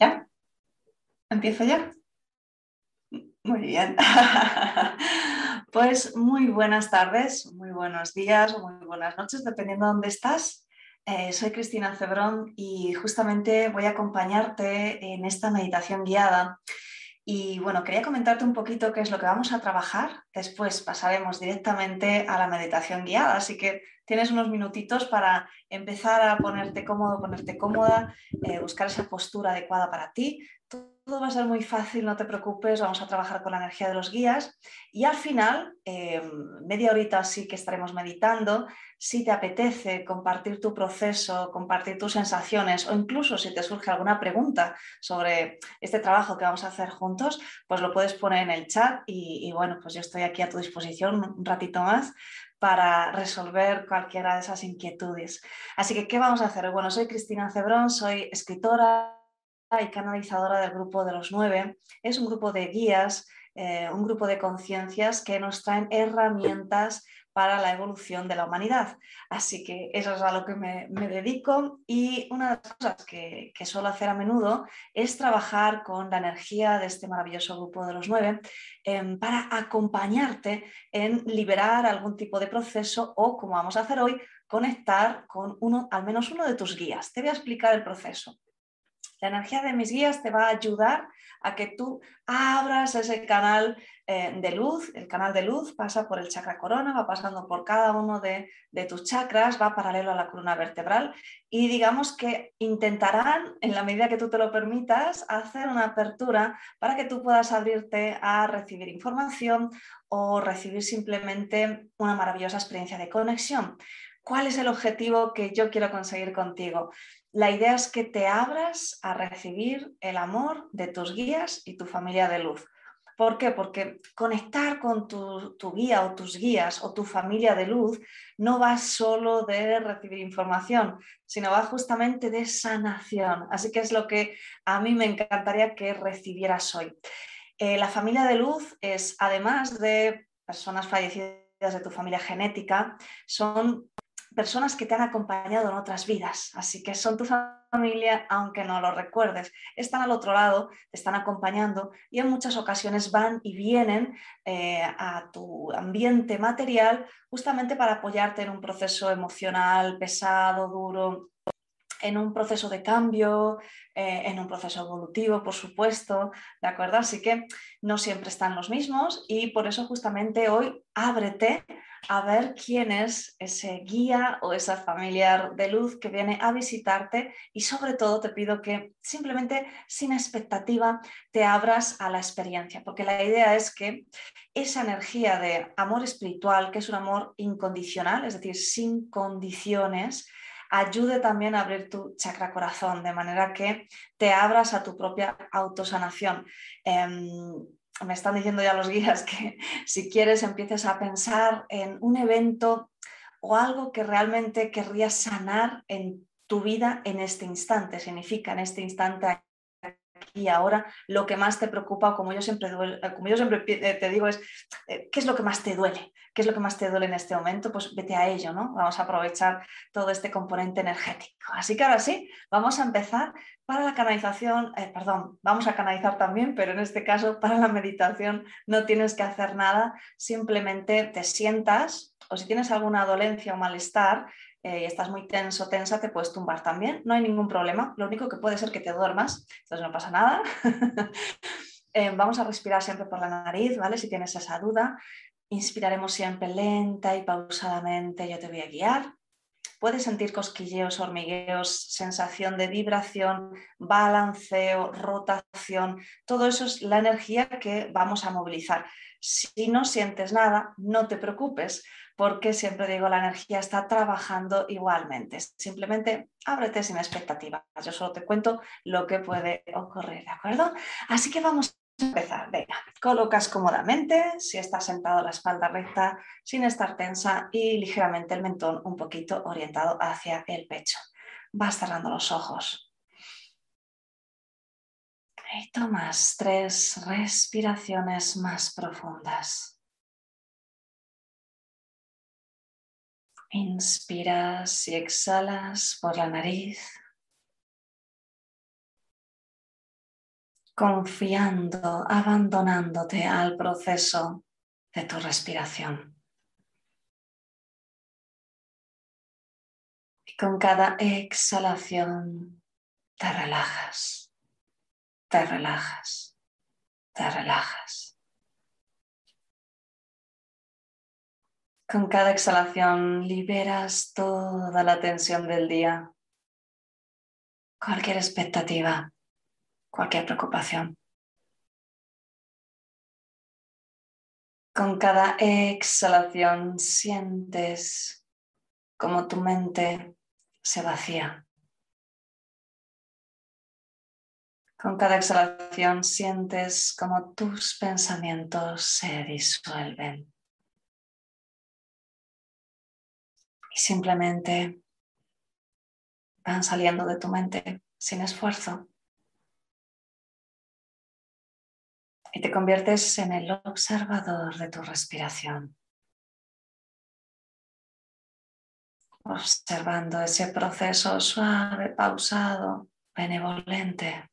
¿Ya? ¿Empiezo ya? Muy bien. Pues muy buenas tardes, muy buenos días muy buenas noches, dependiendo de dónde estás. Eh, soy Cristina Cebrón y justamente voy a acompañarte en esta meditación guiada. Y bueno, quería comentarte un poquito qué es lo que vamos a trabajar. Después pasaremos directamente a la meditación guiada, así que tienes unos minutitos para empezar a ponerte cómodo, ponerte cómoda, eh, buscar esa postura adecuada para ti. Todo va a ser muy fácil, no te preocupes, vamos a trabajar con la energía de los guías y al final, eh, media horita sí que estaremos meditando. Si te apetece compartir tu proceso, compartir tus sensaciones o incluso si te surge alguna pregunta sobre este trabajo que vamos a hacer juntos, pues lo puedes poner en el chat y, y bueno, pues yo estoy aquí a tu disposición un ratito más para resolver cualquiera de esas inquietudes. Así que, ¿qué vamos a hacer? Bueno, soy Cristina Cebrón, soy escritora y canalizadora del grupo de los nueve. Es un grupo de guías, eh, un grupo de conciencias que nos traen herramientas para la evolución de la humanidad. Así que eso es a lo que me, dedico y una de las cosas que, suelo hacer a menudo es trabajar con la energía de este maravilloso grupo de los nueve em, para acompañarte en liberar algún tipo de proceso o, como vamos a hacer hoy, conectar con uno, al menos uno de tus guías. Te voy a explicar el proceso. La energía de mis guías te va a ayudar a que tú abras ese canal eh, de luz. El canal de luz pasa por el chakra corona, va pasando por cada uno de, tus chakras, va paralelo a la columna vertebral y digamos que intentarán, en la medida que tú te lo permitas, hacer una apertura para que tú puedas abrirte a recibir información o recibir simplemente una maravillosa experiencia de conexión. ¿Cuál es el objetivo que yo quiero conseguir contigo? La idea es que te abras a recibir el amor de tus guías y tu familia de luz. ¿Por qué? Porque conectar con tu, guía o tus guías o tu familia de luz no va solo de recibir información, sino va justamente de sanación. Así que es lo que a mí me encantaría que recibieras hoy. Eh, la familia de luz es, además de personas fallecidas de tu familia genética, son personas que te han acompañado en otras vidas, así que son tu familia aunque no lo recuerdes. Están al otro lado, te están acompañando y en muchas ocasiones van y vienen eh, a tu ambiente material justamente para apoyarte en un proceso emocional pesado, duro, en un proceso de cambio, eh, en un proceso evolutivo, por supuesto, ¿de acuerdo? Así que no siempre están los mismos y por eso justamente hoy ábrete a ver quién es ese guía o esa familiar de luz que viene a visitarte y sobre todo te pido que simplemente sin expectativa te abras a la experiencia, porque la idea es que esa energía de amor espiritual, que es un amor incondicional, es decir, sin condiciones, ayude también a abrir tu chakra corazón, de manera que te abras a tu propia autosanación. Em, me están diciendo ya los guías que si quieres empieces a pensar en un evento o algo que realmente querrías sanar en tu vida en este instante. Significa en este instante y ahora lo que más te preocupa, como yo siempre, como yo siempre te digo, es eh, ¿qué es lo que más te duele? ¿Qué es lo que más te duele en este momento? Pues vete a ello, ¿no? Vamos a aprovechar todo este componente energético. Así que ahora sí, vamos a empezar para la canalización, eh, perdón, vamos a canalizar también, pero en este caso para la meditación no tienes que hacer nada, simplemente te sientas o si tienes alguna dolencia o malestar, eh, y estás muy tenso, tensa, te puedes tumbar también, no hay ningún problema. Lo único que puede ser que te duermas, entonces no pasa nada. Eh, vamos a respirar siempre por la nariz, ¿vale? Si tienes esa duda, inspiraremos siempre lenta y pausadamente, yo te voy a guiar. Puedes sentir cosquilleos, hormigueos, sensación de vibración, balanceo, rotación. Todo eso es la energía que vamos a movilizar. Si no sientes nada, no te preocupes, porque siempre digo, la energía está trabajando igualmente. Simplemente ábrete sin expectativas. Yo solo te cuento lo que puede ocurrir, ¿de acuerdo? Así que vamos a empezar. Venga, colocas cómodamente, si estás sentado la espalda recta, sin estar tensa y ligeramente el mentón un poquito orientado hacia el pecho. Vas cerrando los ojos. Y tomas tres respiraciones más profundas. Inspiras y exhalas por la nariz. confiando, abandonándote al proceso de tu respiración. Y con cada exhalación te relajas, te relajas, te relajas. Con cada exhalación liberas toda la tensión del día, cualquier expectativa, cualquier preocupación. Con cada exhalación sientes como tu mente se vacía. Con cada exhalación sientes como tus pensamientos se disuelven. Simplemente van saliendo de tu mente sin esfuerzo. Y te conviertes en el observador de tu respiración. Observando ese proceso suave, pausado, benevolente.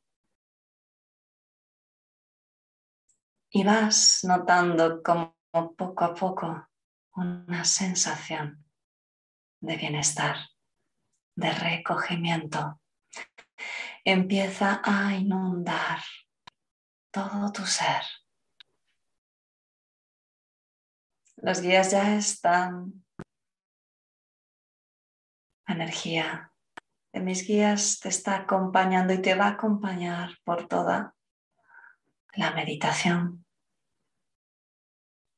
Y vas notando como poco a poco una sensación de bienestar, de recogimiento. Empieza a inundar todo tu ser. Los guías ya están. La energía de mis guías te está acompañando y te va a acompañar por toda la meditación.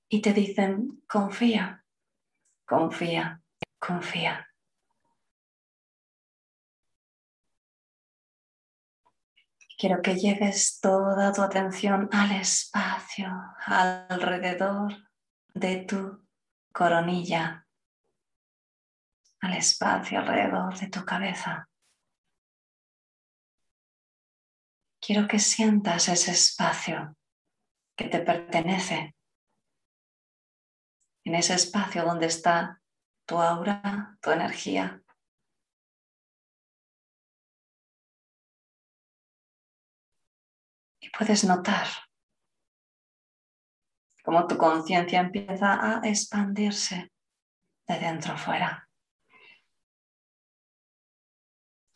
Y te dicen, confía, confía, confía. Quiero que lleves toda tu atención al espacio alrededor de tu coronilla, al espacio alrededor de tu cabeza. Quiero que sientas ese espacio que te pertenece, en ese espacio donde está tu aura, tu energía. Y puedes notar cómo tu conciencia empieza a expandirse de dentro fuera,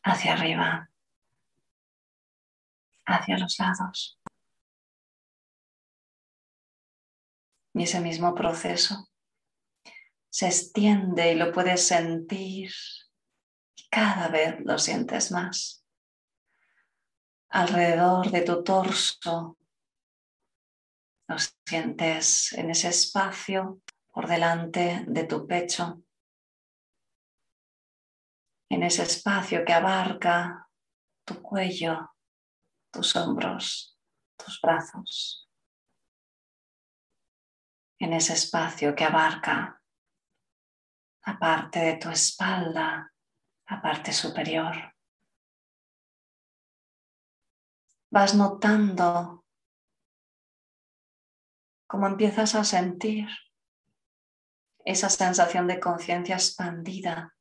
hacia arriba, hacia los lados. Y ese mismo proceso se extiende y lo puedes sentir. Cada vez lo sientes más. Alrededor de tu torso lo sientes en ese espacio por delante de tu pecho, en ese espacio que abarca tu cuello, tus hombros, tus brazos, en ese espacio que abarca parte de tu espalda, la parte superior. Vas notando cómo empiezas a sentir esa sensación de conciencia expandida.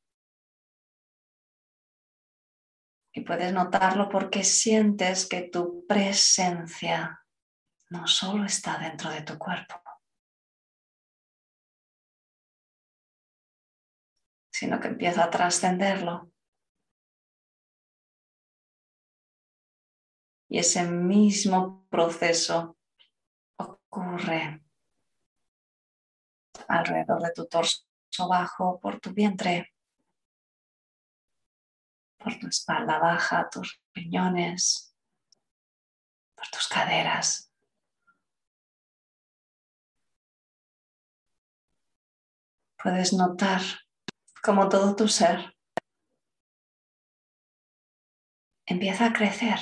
Y puedes notarlo porque sientes que tu presencia no solo está dentro de tu cuerpo, sino que empieza a trascenderlo. Y ese mismo proceso ocurre alrededor de tu torso bajo, por tu vientre, por tu espalda baja, tus riñones, por tus caderas. Puedes notar como todo tu ser, empieza a crecer.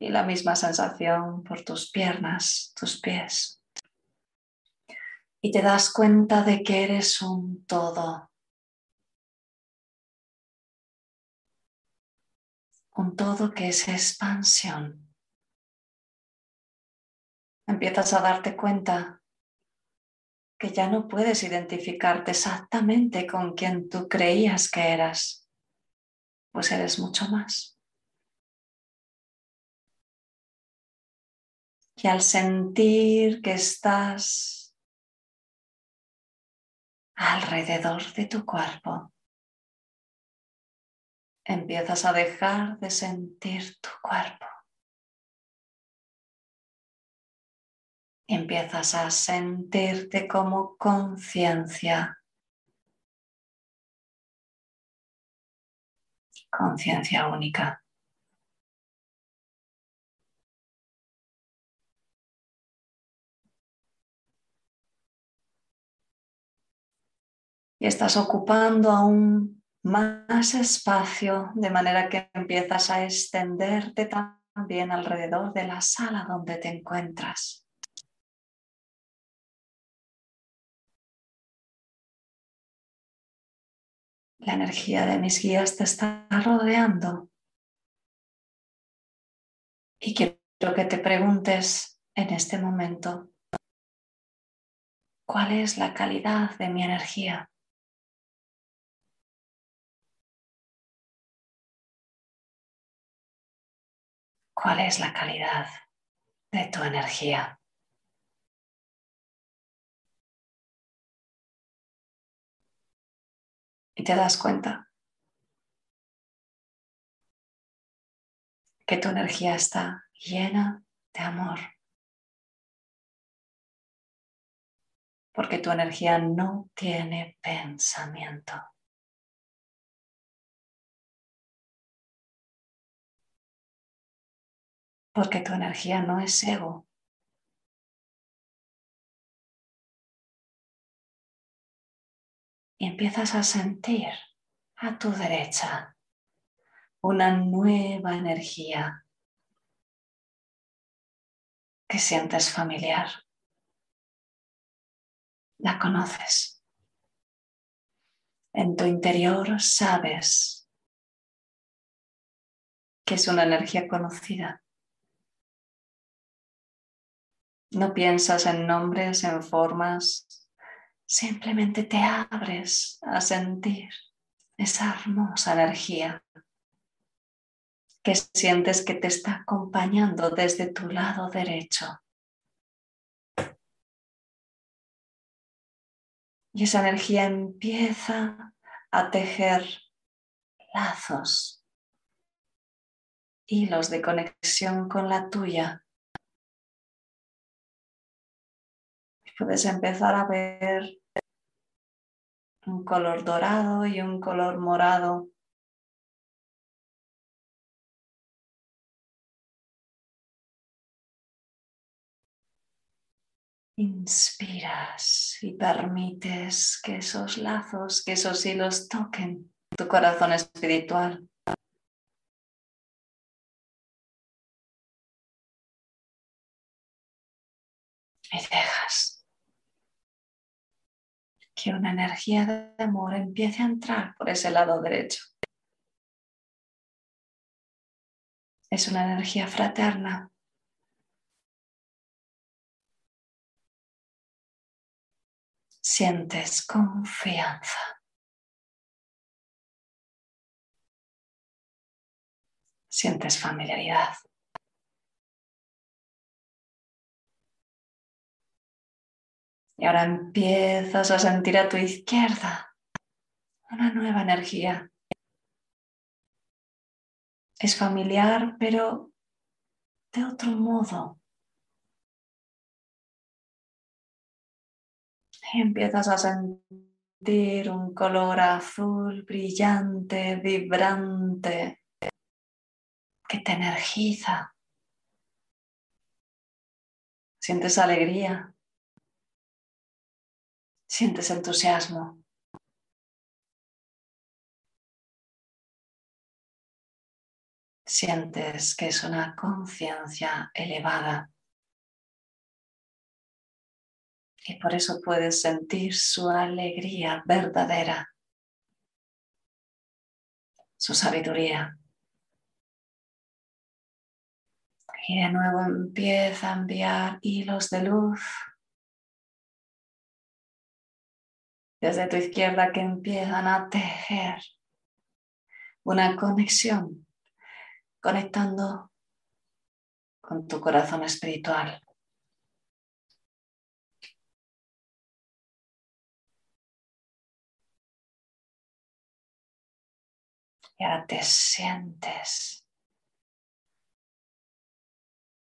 Y la misma sensación por tus piernas, tus pies. Y te das cuenta de que eres un todo. Un todo que es expansión. Empiezas a darte cuenta que ya no puedes identificarte exactamente con quien tú creías que eras, pues eres mucho más. Y al sentir que estás alrededor de tu cuerpo, empiezas a dejar de sentir tu cuerpo. Empiezas a sentirte como conciencia. Conciencia única. Y estás ocupando aún más espacio, de manera que empiezas a extenderte también alrededor de la sala donde te encuentras. La energía de mis guías te está rodeando. Y quiero que te preguntes en este momento, ¿cuál es la calidad de mi energía? cuál es la calidad de tu energía. Y te das cuenta que tu energía está llena de amor. Porque tu energía no tiene pensamiento. porque tu energía no es ego. Y empiezas a sentir a tu derecha una nueva energía que sientes familiar. La conoces. En tu interior sabes que es una energía conocida. No piensas en nombres, en formas, simplemente te abres a sentir esa hermosa energía que sientes que te está acompañando desde tu lado derecho. Y esa energía empieza a tejer lazos, hilos de conexión con la tuya puedes empezar a ver un color dorado y un color morado. Inspiras y permites que esos lazos, que esos hilos toquen tu corazón espiritual. Y dejas que una energía de amor empiece a entrar por ese lado derecho. Es una energía fraterna. Sientes confianza. Sientes familiaridad. Y ahora empiezas a sentir a tu izquierda una nueva energía. Es familiar, pero de otro modo. Y empiezas a sentir un color azul brillante, vibrante, que te energiza. Sientes alegría, Sientes entusiasmo. Sientes que es una conciencia elevada. Y por eso puedes sentir su alegría verdadera, su sabiduría. Y de nuevo empieza a enviar hilos de luz desde tu izquierda que empiezan a tejer una conexión, conectando con tu corazón espiritual. Y ahora te sientes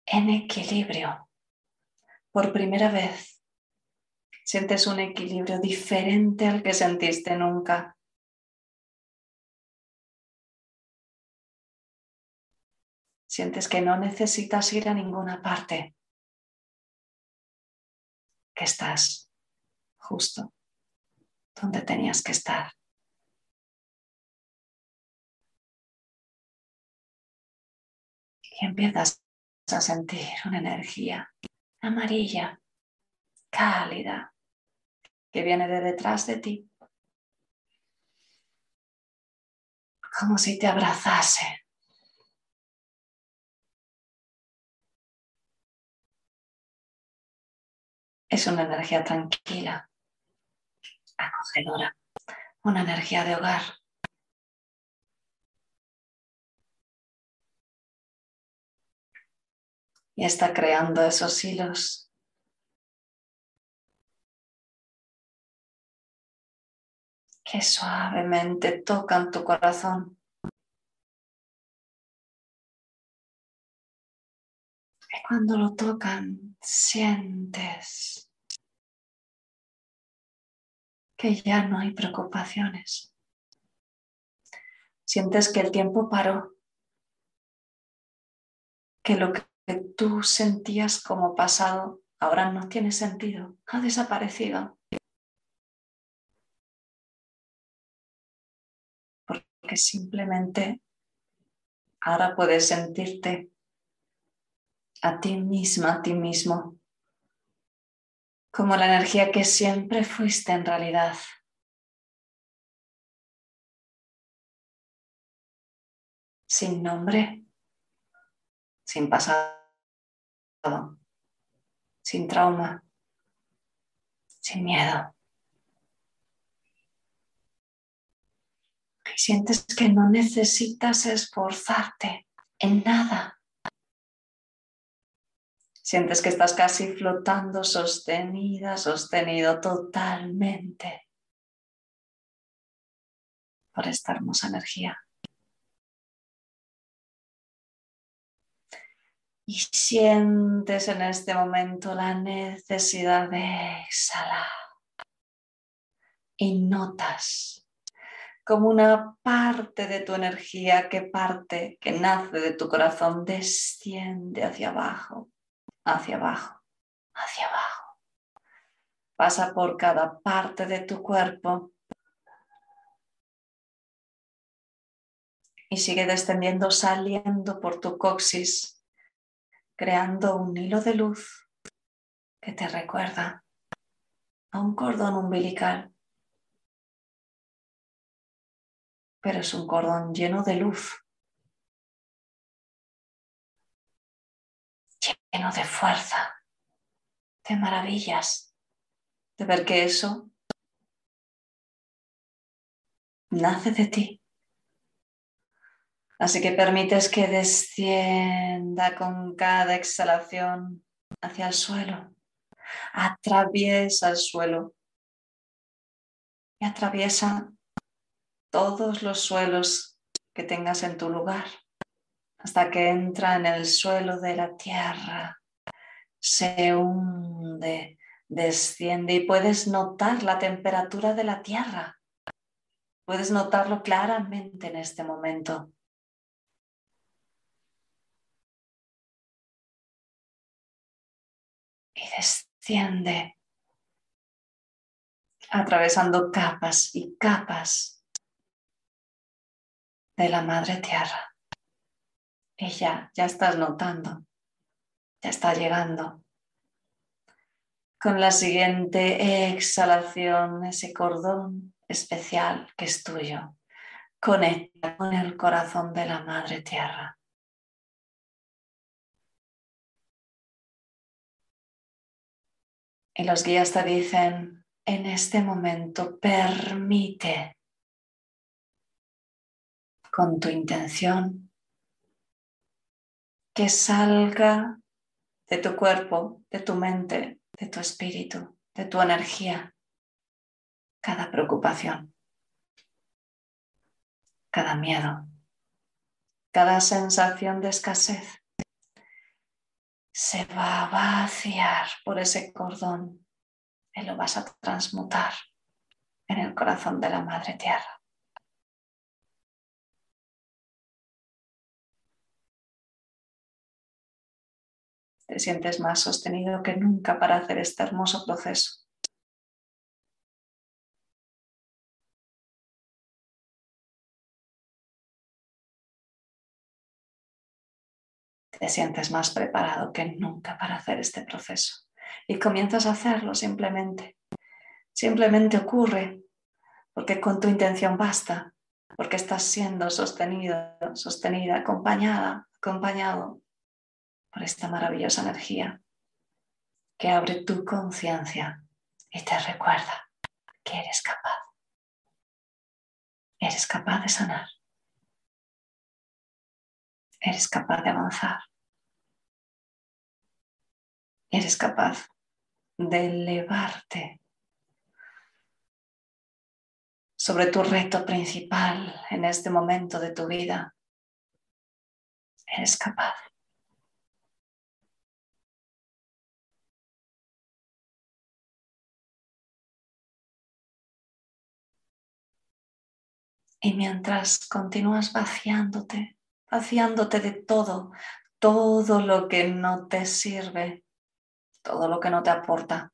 en equilibrio por primera vez sientes un equilibrio diferente al que sentiste nunca. Sientes que no necesitas ir a ninguna parte, que estás justo donde tenías que estar. Y empiezas a sentir una energía amarilla, cálida, que viene de detrás de ti. Como si te abrazase. Es una energía tranquila, acogedora, una energía de hogar. Y está creando esos hilos que suavemente tocan tu corazón. Y cuando lo tocan, sientes que ya no hay preocupaciones. Sientes que el tiempo paró, que lo que tú sentías como pasado ahora no tiene sentido, ha desaparecido. Porque simplemente ahora puedes sentirte a ti misma, a ti mismo, como la energía que siempre fuiste en realidad. Sin nombre, sin pasado, sin trauma, sin miedo. Sientes que no necesitas esforzarte en nada Sientes que estás casi flotando sostenida, sostenido totalmente por esta hermosa energía. Y sientes en este momento la necesidad de exhalar. Y notas como una parte de tu energía que parte, que nace de tu corazón, desciende hacia abajo hacia abajo, hacia abajo. Pasa por cada parte de tu cuerpo y sigue descendiendo, saliendo por tu coxis, creando un hilo de luz que te recuerda a un cordón umbilical. Pero es un cordón lleno de luz lleno de fuerza, de maravillas, de ver que eso nace de ti. Así que permites que descienda con cada exhalación hacia el suelo, atraviesa el suelo y atraviesa todos los suelos que tengas en tu lugar hasta que entra en el suelo de la tierra, se hunde, desciende y puedes notar la temperatura de la tierra. Puedes notarlo claramente en este momento. Y desciende atravesando capas y capas de la madre tierra. Ya, ya estás notando, ya está llegando. Con la siguiente exhalación, ese cordón especial que es tuyo, conecta con el corazón de la Madre Tierra. Y los guías te dicen, en este momento permite con tu intención que salga de tu cuerpo, de tu mente, de tu espíritu, de tu energía, cada preocupación, cada miedo, cada sensación de escasez se va a vaciar por ese cordón y lo vas a transmutar en el corazón de la Madre Tierra. Te sientes más sostenido que nunca para hacer este hermoso proceso. te sientes más preparado que nunca para hacer este proceso. Y comienzas a hacerlo simplemente. Simplemente ocurre porque con tu intención basta, porque estás siendo sostenido, sostenida, acompañada, acompañado por esta maravillosa energía que abre tu conciencia y te recuerda que eres capaz. Eres capaz de sanar. Eres capaz de avanzar eres capaz de elevarte sobre tu reto principal en este momento de tu vida. Eres capaz. Y mientras continúas vaciándote, vaciándote de todo, todo lo que no te sirve, todo lo que no te aporta,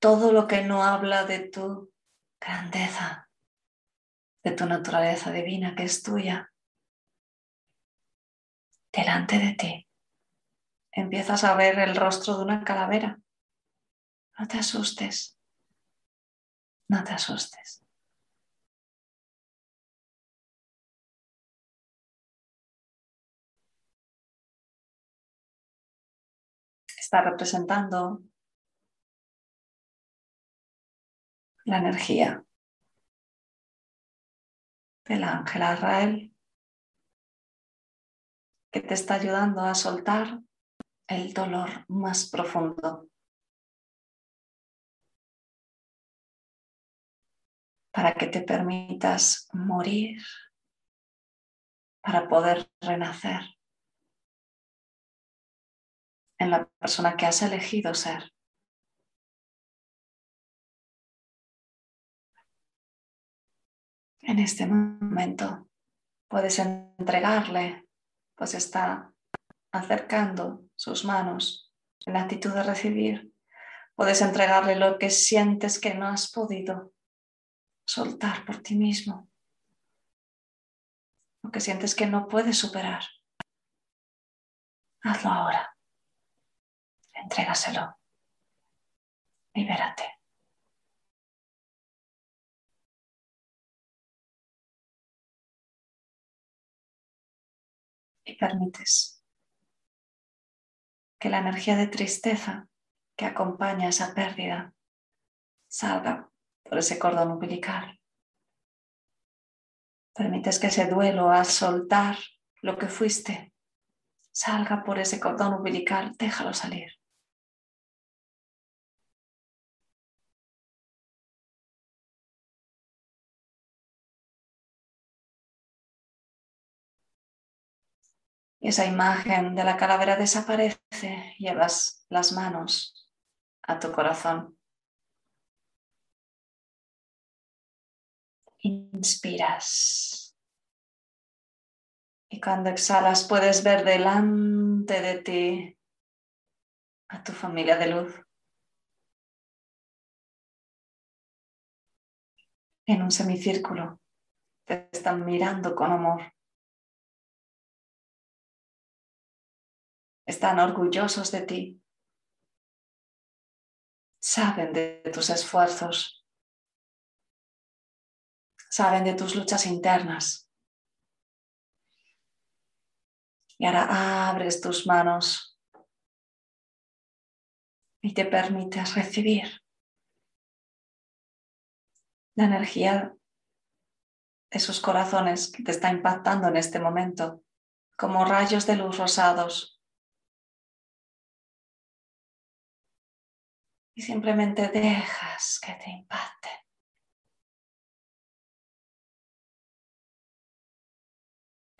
todo lo que no habla de tu grandeza, de tu naturaleza divina que es tuya, delante de ti. Empiezas a ver el rostro de una calavera. No te asustes, no te asustes. Está representando la energía del ángel Israel que te está ayudando a soltar el dolor más profundo. Para que te permitas morir para poder renacer en la persona que has elegido ser. En este momento puedes entregarle, pues está acercando sus manos en actitud de recibir. Puedes entregarle lo que sientes que no has podido soltar por ti mismo, lo que sientes que no puedes superar. Hazlo ahora entrégaselo. Libérate. Y permites que la energía de tristeza que acompaña esa pérdida salga por ese cordón umbilical. Permites que ese duelo al soltar lo que fuiste salga por ese cordón umbilical, déjalo salir. Esa imagen de la calavera desaparece, llevas las manos a tu corazón. Inspiras. Y cuando exhalas puedes ver delante de ti a tu familia de luz. En un semicírculo. Te están mirando con amor. Están orgullosos de ti, saben de tus esfuerzos, saben de tus luchas internas. Y ahora abres tus manos y te permites recibir la energía de sus corazones que te está impactando en este momento como rayos de luz rosados y simplemente dejas que te impacte.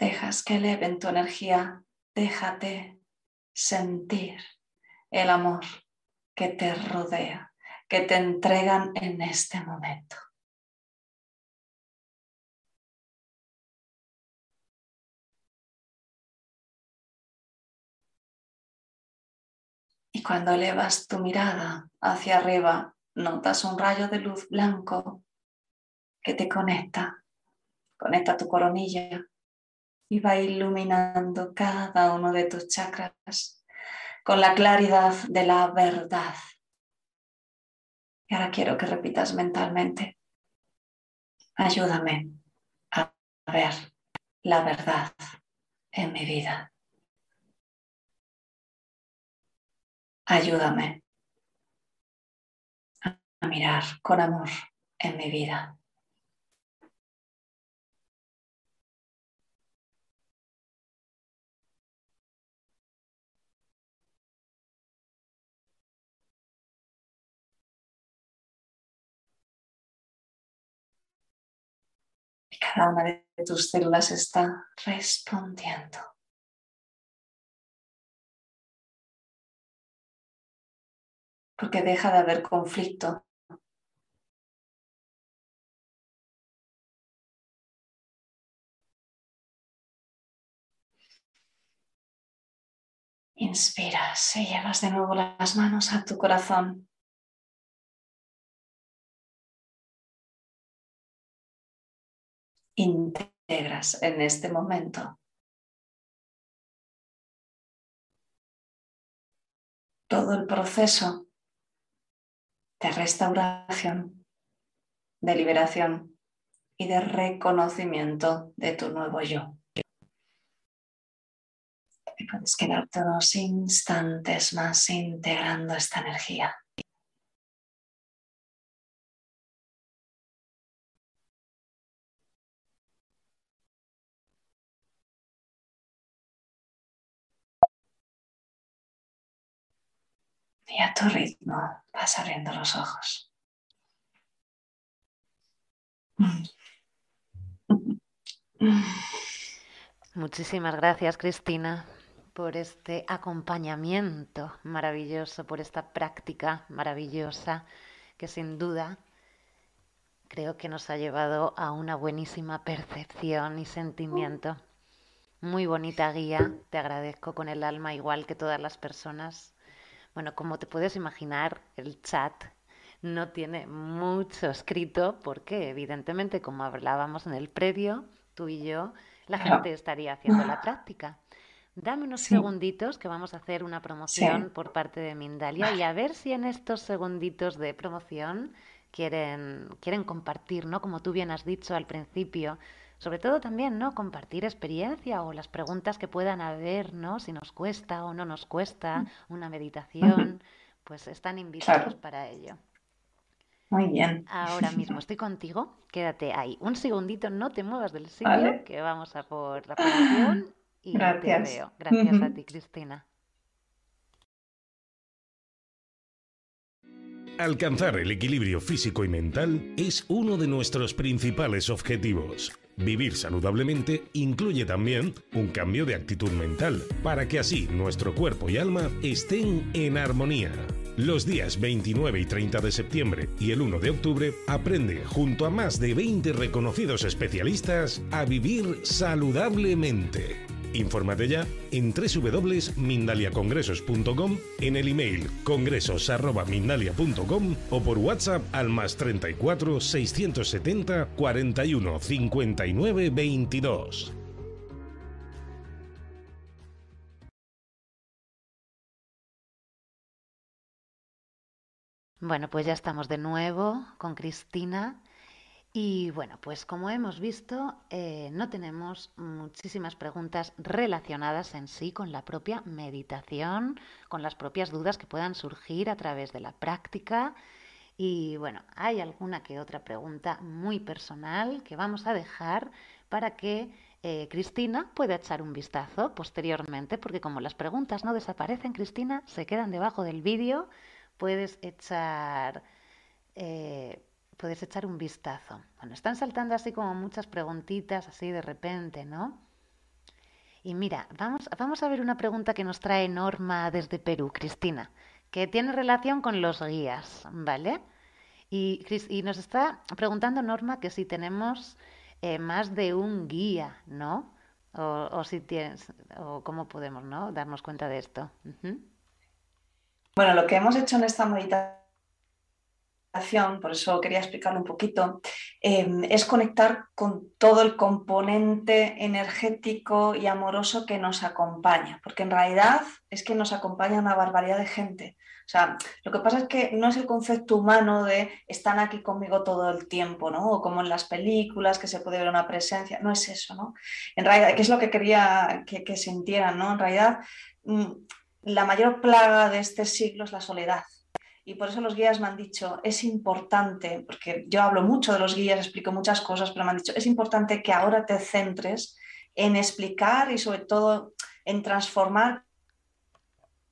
dejas que eleven tu energía, déjate sentir el amor que te rodea, que te entregan en este momento. Y cuando elevas tu mirada hacia arriba, notas un rayo de luz blanco que te conecta, conecta tu coronilla y va iluminando cada uno de tus chakras con la claridad de la verdad. Y ahora quiero que repitas mentalmente, ayúdame a ver la verdad en mi vida. Ayúdame a mirar con amor en mi vida. Y cada una de tus células está respondiendo. Porque deja de haber conflicto. Inspiras y llevas de nuevo las manos a tu corazón. Integras en este momento todo el proceso de restauración, de liberación y de reconocimiento de tu nuevo yo. Puedes quedarte unos instantes más integrando esta energía. Y a tu ritmo vas abriendo los ojos. Muchísimas gracias, Cristina, por este acompañamiento maravilloso, por esta práctica maravillosa que sin duda creo que nos ha llevado a una buenísima percepción y sentimiento. Muy bonita guía, te agradezco con el alma igual que todas las personas bueno, como te puedes imaginar, el chat no tiene mucho escrito porque evidentemente, como hablábamos en el previo, tú y yo, la gente estaría haciendo la práctica. Dame unos segunditos que vamos a hacer una promoción por parte de Mindalia y a ver si en estos segunditos de promoción quieren, quieren compartir, ¿no? Como tú bien has dicho al principio, sobre todo también, ¿no? Compartir experiencia o las preguntas que puedan haber, ¿no? Si nos cuesta o no nos cuesta mm. una meditación, pues están invitados para ello. Muy bien. Ahora mismo estoy contigo, quédate ahí. Un segundito, no te muevas del sitio, que vamos a por la promoción y Gracias. te veo. Gracias a ti, Cristina. Alcanzar el equilibrio físico y mental es uno de nuestros principales objetivos. Vivir saludablemente incluye también un cambio de actitud mental, para que así nuestro cuerpo y alma estén en armonía. Los días 29 y 30 de septiembre y el 1 de octubre aprende junto a más de 20 reconocidos especialistas a vivir saludablemente. Infórmate ya en www.mindaliacongresos.com, en el email congresos.mindalia.com o por WhatsApp al más 34 670 41 59 22. Bueno, pues ya estamos de nuevo con Cristina y bueno, pues como hemos visto, eh, no tenemos muchísimas preguntas relacionadas en sí con la propia meditación, con las propias dudas que puedan surgir a través de la práctica. Y bueno, hay alguna que otra pregunta muy personal que vamos a dejar para que eh, Cristina pueda echar un vistazo posteriormente, porque como las preguntas no desaparecen, Cristina, se quedan debajo del vídeo, puedes echar... Eh, puedes echar un vistazo. Bueno, están saltando así como muchas preguntitas así de repente, ¿no? Y mira, vamos, vamos a ver una pregunta que nos trae Norma desde Perú, Cristina, que tiene relación con los guías, ¿vale? Y, y nos está preguntando Norma que si tenemos eh, más de un guía, ¿no? O, si tienes, o cómo podemos, ¿no? Darnos cuenta de esto. Bueno, lo que hemos hecho en esta meditación por eso quería explicarlo un poquito, em, es conectar con todo el componente energético y amoroso que nos acompaña, porque en realidad es que nos acompaña una barbaridad de gente. O sea, lo que pasa es que no es el concepto humano de están aquí conmigo todo el tiempo, ¿no? O como en las películas que se puede ver una presencia, no es eso, ¿no? En realidad, que es lo que quería que, que sintieran, ¿no? En realidad, mm, la mayor plaga de este siglo es la soledad y por eso los guías me han dicho, es importante, porque yo hablo mucho de los guías, explico muchas cosas, pero me han dicho, es importante que ahora te centres en explicar y sobre todo en transformar,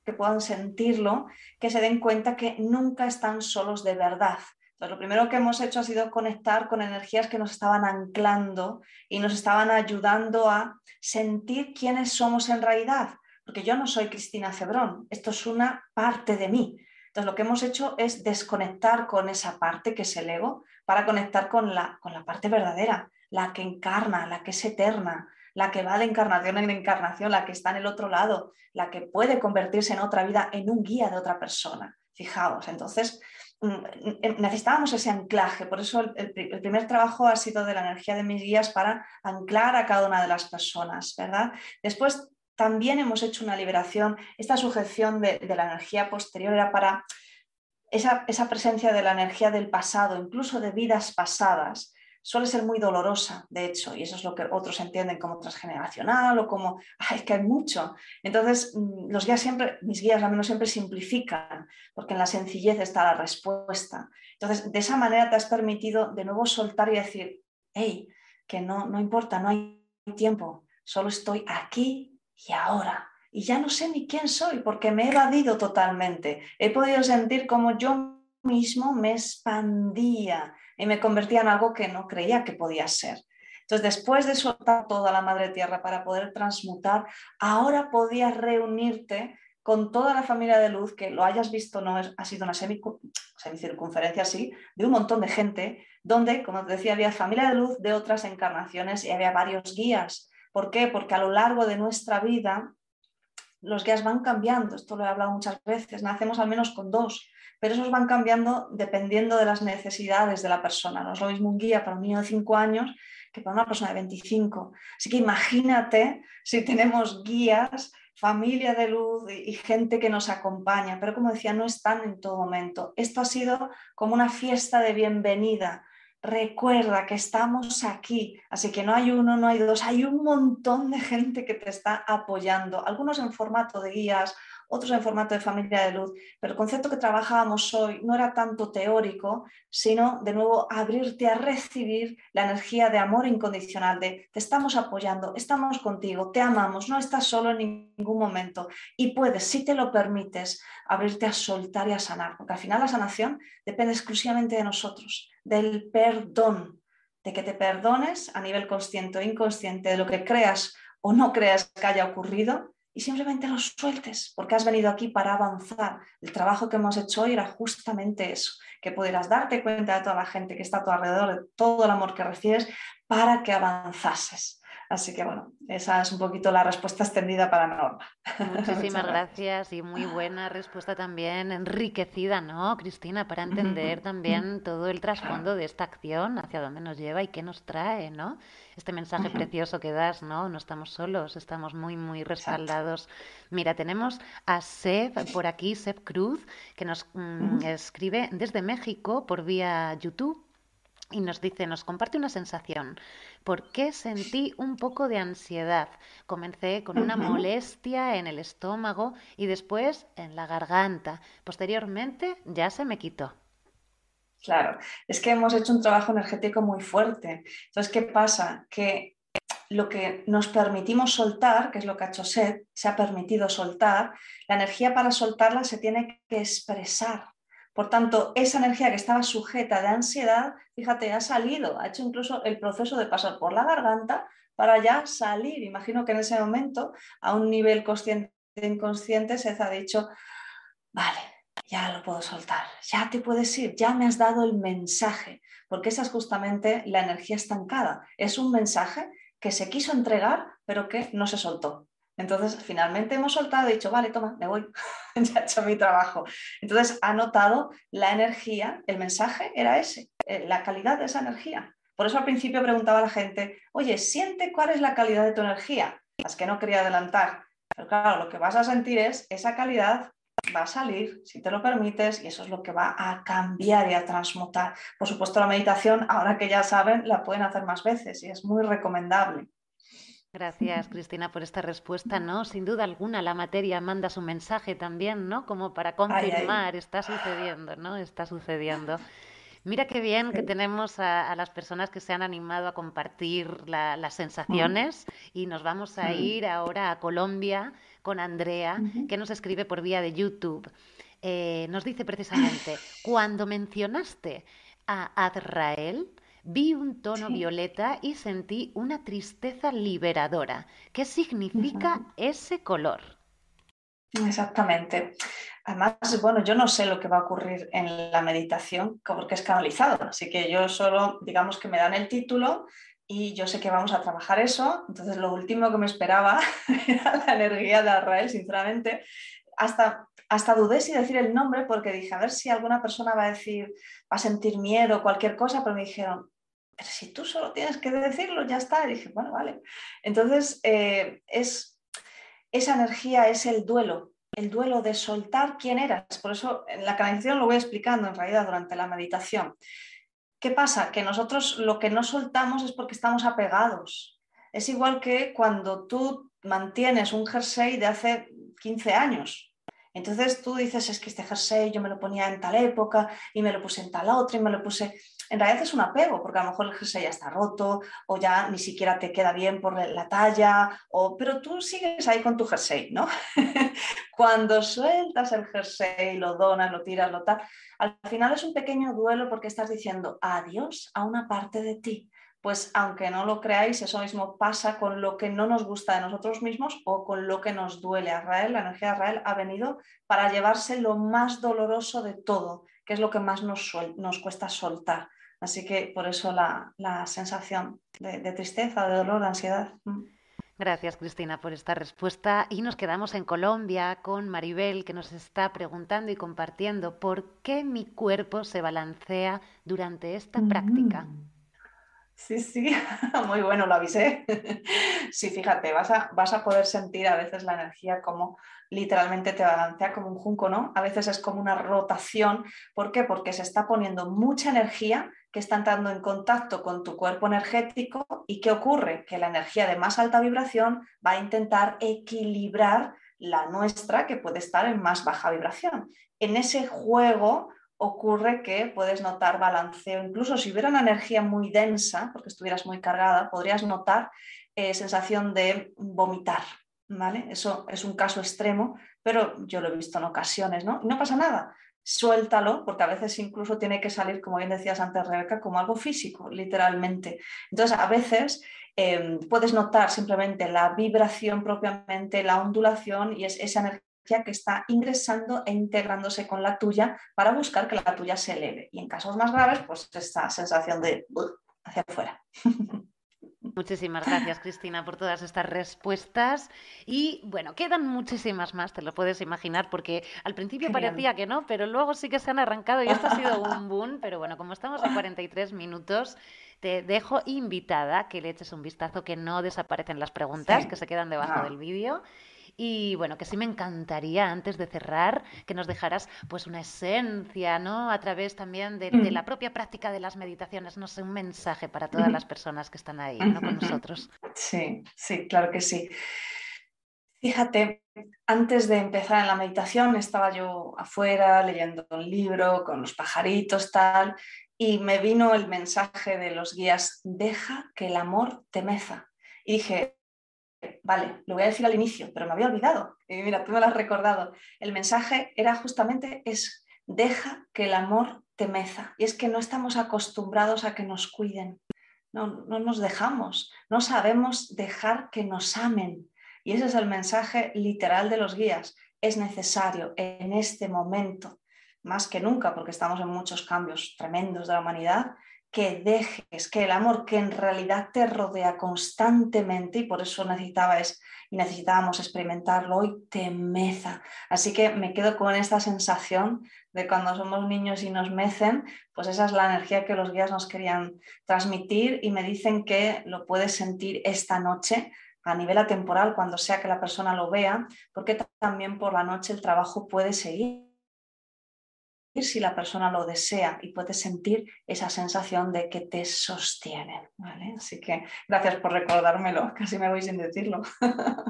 que puedan sentirlo, que se den cuenta que nunca están solos de verdad. Entonces, lo primero que hemos hecho ha sido conectar con energías que nos estaban anclando y nos estaban ayudando a sentir quiénes somos en realidad. Porque yo no soy Cristina Cebrón, esto es una parte de mí. Entonces, lo que hemos hecho es desconectar con esa parte que es el ego para conectar con la, con la parte verdadera, la que encarna, la que es eterna, la que va de encarnación en encarnación, la que está en el otro lado, la que puede convertirse en otra vida, en un guía de otra persona. Fijaos, entonces mm, necesitábamos ese anclaje, por eso el, el, primer trabajo ha sido de la energía de mis guías para anclar a cada una de las personas, ¿verdad? Después también hemos hecho una liberación. Esta sujeción de, la energía posterior era para esa, presencia de la energía del pasado, incluso de vidas pasadas, suele ser muy dolorosa, de hecho, y eso es lo que otros entienden como transgeneracional o como, ay, es que hay mucho. Entonces, mm, los guías siempre, mis guías al menos siempre simplifican, porque en la sencillez está la respuesta. Entonces, de esa manera te has permitido de nuevo soltar y decir, hey, que no, no importa, no hay tiempo, solo estoy aquí y ahora. Y ya no sé ni quién soy porque me he evadido totalmente. He podido sentir como yo mismo me expandía y me convertía en algo que no creía que podía ser. Entonces, después de soltar toda la madre tierra para poder transmutar, ahora podías reunirte con toda la familia de luz, que lo hayas visto, no ha sido una semicircunferencia así, de un montón de gente, donde, como te decía, había familia de luz de otras encarnaciones y había varios guías ¿Por qué? Porque a lo largo de nuestra vida los guías van cambiando, esto lo he hablado muchas veces, nacemos al menos con dos, pero esos van cambiando dependiendo de las necesidades de la persona. No es lo mismo un guía para un niño de 5 años que para una persona de 25. Así que imagínate si tenemos guías, familia de luz y gente que nos acompaña, pero como decía, no están en todo momento. Esto ha sido como una fiesta de bienvenida recuerda que estamos aquí, así que no hay uno, no hay dos, hay un montón de gente que te está apoyando, algunos en formato de guías, otros en formato de familia de luz, pero el concepto que trabajábamos hoy no era tanto teórico, sino de nuevo abrirte a recibir la energía de amor incondicional, de te estamos apoyando, estamos contigo, te amamos, no estás solo en ningún momento y puedes, si te lo permites, abrirte a soltar y a sanar, porque al final la sanación depende exclusivamente de nosotros, del perdón, de que te perdones a nivel consciente o inconsciente de lo que creas o no creas que haya ocurrido y simplemente los sueltes, porque has venido aquí para avanzar. El trabajo que hemos hecho hoy era justamente eso, que pudieras darte cuenta de toda la gente que está a tu alrededor, de todo el amor que recibes, para que avanzases. Así que bueno, esa es un poquito la respuesta extendida para Norma. Muchísimas gracias y muy buena respuesta también, enriquecida, ¿no, Cristina? Para entender también todo el trasfondo de esta acción, hacia dónde nos lleva y qué nos trae, ¿no? Este mensaje precioso que das, ¿no? No estamos solos, estamos muy, muy respaldados. Mira, tenemos a Seb por aquí, Seb Cruz, que nos mm, escribe desde México por vía YouTube y nos dice, nos comparte una sensación. ¿Por qué sentí un poco de ansiedad? Comencé con una molestia en el estómago y después en la garganta. Posteriormente ya se me quitó. Claro, es que hemos hecho un trabajo energético muy fuerte. Entonces, ¿qué pasa? Que lo que nos permitimos soltar, que es lo que ha hecho Seth, se ha permitido soltar, la energía para soltarla se tiene que expresar Por tanto, esa energía que estaba sujeta de ansiedad, fíjate, ha salido, ha hecho incluso el proceso de pasar por la garganta para ya salir. Imagino que en ese momento, a un nivel consciente inconsciente, se ha dicho, vale, ya lo puedo soltar, ya te puedes ir, ya me has dado el mensaje, porque esa es justamente la energía estancada. Es un mensaje que se quiso entregar, pero que no se soltó. Entonces, finalmente hemos soltado y dicho, vale, toma, me voy, ya he hecho mi trabajo. Entonces, ha notado la energía, el mensaje era ese, eh, la calidad de esa energía. Por eso al principio preguntaba a la gente, oye, siente cuál es la calidad de tu energía. Las que no quería adelantar. Pero claro, lo que vas a sentir es esa calidad va a salir, si te lo permites, y eso es lo que va a cambiar y a transmutar. Por supuesto, la meditación, ahora que ya saben, la pueden hacer más veces y es muy recomendable. Gracias, Cristina, por esta respuesta, ¿no? Sin duda alguna, la materia manda su mensaje también, ¿no? Como para confirmar, está sucediendo, ¿no? Está sucediendo. Mira qué bien que tenemos a, las personas que se han animado a compartir las sensaciones y nos vamos a ir ahora a Colombia con Andrea, que nos escribe por vía de YouTube. Eh, nos dice precisamente, cuando mencionaste a Azrael, vi un tono violeta y sentí una tristeza liberadora. ¿Qué significa ese color? Exactamente. Además, bueno, yo no sé lo que va a ocurrir en la meditación porque es canalizado, así que yo solo, digamos que me dan el título y yo sé que vamos a trabajar eso. Entonces, lo último que me esperaba era la energía de Arrael, sinceramente. Hasta, hasta dudé si decir el nombre porque dije, a ver si alguna persona va a decir, va a sentir miedo o cualquier cosa, pero me dijeron, pero si tú solo tienes que decirlo, ya está. Y dije, bueno, vale. Entonces, eh, es, esa energía es el duelo, el duelo de soltar quién eras. Por eso en la canalización lo voy explicando en realidad durante la meditación. ¿Qué pasa? Que nosotros lo que no soltamos es porque estamos apegados. Es igual que cuando tú mantienes un jersey de hace 15 años. Entonces tú dices, es que este jersey yo me lo ponía en tal época y me lo puse en tal otra y me lo puse... En realidad es un apego, porque a lo mejor el jersey ya está roto o ya ni siquiera te queda bien por la talla, o... pero tú sigues ahí con tu jersey, ¿no? Cuando sueltas el jersey, lo donas, lo tiras, lo tal, al final es un pequeño duelo porque estás diciendo adiós a una parte de ti. Pues aunque no lo creáis, eso mismo pasa con lo que no nos gusta de nosotros mismos o con lo que nos duele. A Rael, la energía de Rael ha venido para llevarse lo más doloroso de todo, que es lo que más nos, nos cuesta soltar. Así que por eso la, sensación de, de, tristeza, de dolor, de ansiedad. Mm. Gracias, Cristina, por esta respuesta. Y nos quedamos en Colombia con Maribel, que nos está preguntando y compartiendo por qué mi cuerpo se balancea durante esta práctica. Sí, sí, muy bueno, lo avisé. Sí, fíjate, vas a, vas a poder sentir a veces la energía como literalmente te balancea como un junco, ¿no? A veces es como una rotación. ¿Por qué? Porque se está poniendo mucha energía que está entrando en contacto con tu cuerpo energético y ¿qué ocurre? Que la energía de más alta vibración va a intentar equilibrar la nuestra que puede estar en más baja vibración. En ese juego ocurre que puedes notar balanceo. Incluso si hubiera una energía muy densa, porque estuvieras muy cargada, podrías notar eh, sensación de vomitar. ¿vale? Eso es un caso extremo, pero yo lo he visto en ocasiones, ¿no? Y no pasa nada. Suéltalo, porque a veces incluso tiene que salir, como bien decías antes, Rebeca, como algo físico, literalmente. Entonces, a veces em, puedes notar simplemente la vibración propiamente, la ondulación y es esa energía que está ingresando e integrándose con la tuya para buscar que la tuya se eleve. Y en casos más graves, pues esta sensación de hacia afuera. Muchísimas gracias, Cristina, por todas estas respuestas. Y bueno, quedan muchísimas más, te lo puedes imaginar, porque al principio parecía que no, pero luego sí que se han arrancado y esto ha sido un boom. Pero bueno, como estamos en 43 minutos, te dejo invitada que le eches un vistazo, que no desaparecen las preguntas, que se quedan debajo del vídeo. Y bueno, que sí me encantaría, antes de cerrar, que nos dejaras pues una esencia, ¿no? A través también de, la propia práctica de las meditaciones, no sé, un mensaje para todas las personas que están ahí, ¿no? Con nosotros. Sí, sí, claro que sí. Fíjate, antes de empezar en la meditación estaba yo afuera leyendo un libro con los pajaritos, tal, y me vino el mensaje de los guías, deja que el amor te meza. Y dije, vale, lo voy a decir al inicio, pero me había olvidado. Y mira, tú me lo has recordado. El mensaje era justamente es deja que el amor te meza. Y es que no estamos acostumbrados a que nos cuiden, no, no nos dejamos, no sabemos dejar que nos amen. Y ese es el mensaje literal de los guías. Es necesario en este momento, más que nunca, porque estamos en muchos cambios tremendos de la humanidad, que dejes que el amor que en realidad te rodea constantemente, y por eso necesitabas y necesitábamos experimentarlo hoy, te meza. Así que me quedo con esta sensación de cuando somos niños y nos mecen, pues esa es la energía que los guías nos querían transmitir y me dicen que lo puedes sentir esta noche a nivel atemporal cuando sea que la persona lo vea, porque también por la noche el trabajo puede seguir si la persona lo desea y puedes sentir esa sensación de que te sostienen. ¿vale? Así que gracias por recordármelo, casi me voy sin decirlo.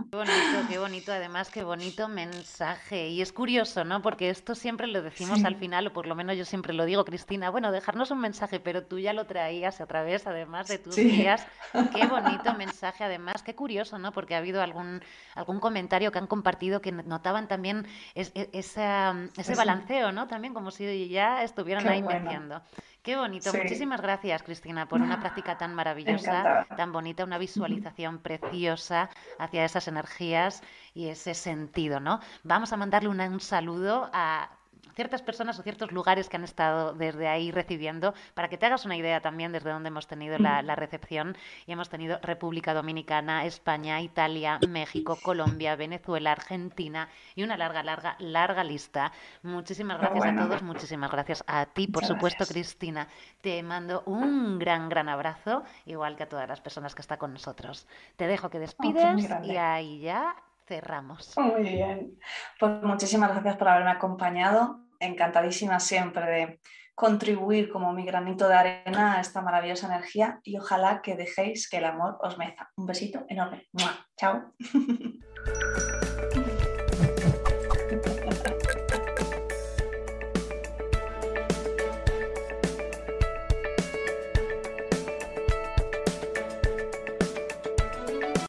Qué bonito, qué bonito, además qué bonito mensaje. Y es curioso, ¿no? Porque esto siempre lo decimos al final, o por lo menos yo siempre lo digo, Cristina, bueno, dejarnos un mensaje, pero tú ya lo traías a través, además de tus días. Qué bonito mensaje, además, qué curioso, ¿no? Porque ha habido algún, algún comentario que han compartido que notaban también e, ese balanceo, ¿no? También como y ya estuvieron ahí bueno. Qué bonito. Muchísimas gracias, Cristina, por una práctica tan maravillosa, tan bonita, una visualización preciosa hacia esas energías y ese sentido, ¿no? Vamos a mandarle un saludo a ciertas personas o ciertos lugares que han estado desde ahí recibiendo, para que te hagas una idea también desde dónde hemos tenido la, recepción. Y hemos tenido República Dominicana, España, Italia, México, Colombia, Venezuela, Argentina y una larga, larga, larga lista. Muchísimas gracias a todos, muchísimas gracias a ti, por supuesto, Cristina. Te mando un gran, gran abrazo, igual que a todas las personas que están con nosotros. Te dejo que oh, despides y ahí ya cerramos. Muy bien. Pues muchísimas gracias por haberme acompañado encantadísima siempre de contribuir como mi granito de arena a esta maravillosa energía y ojalá que dejéis que el amor os meza. Un besito enorme. Chao.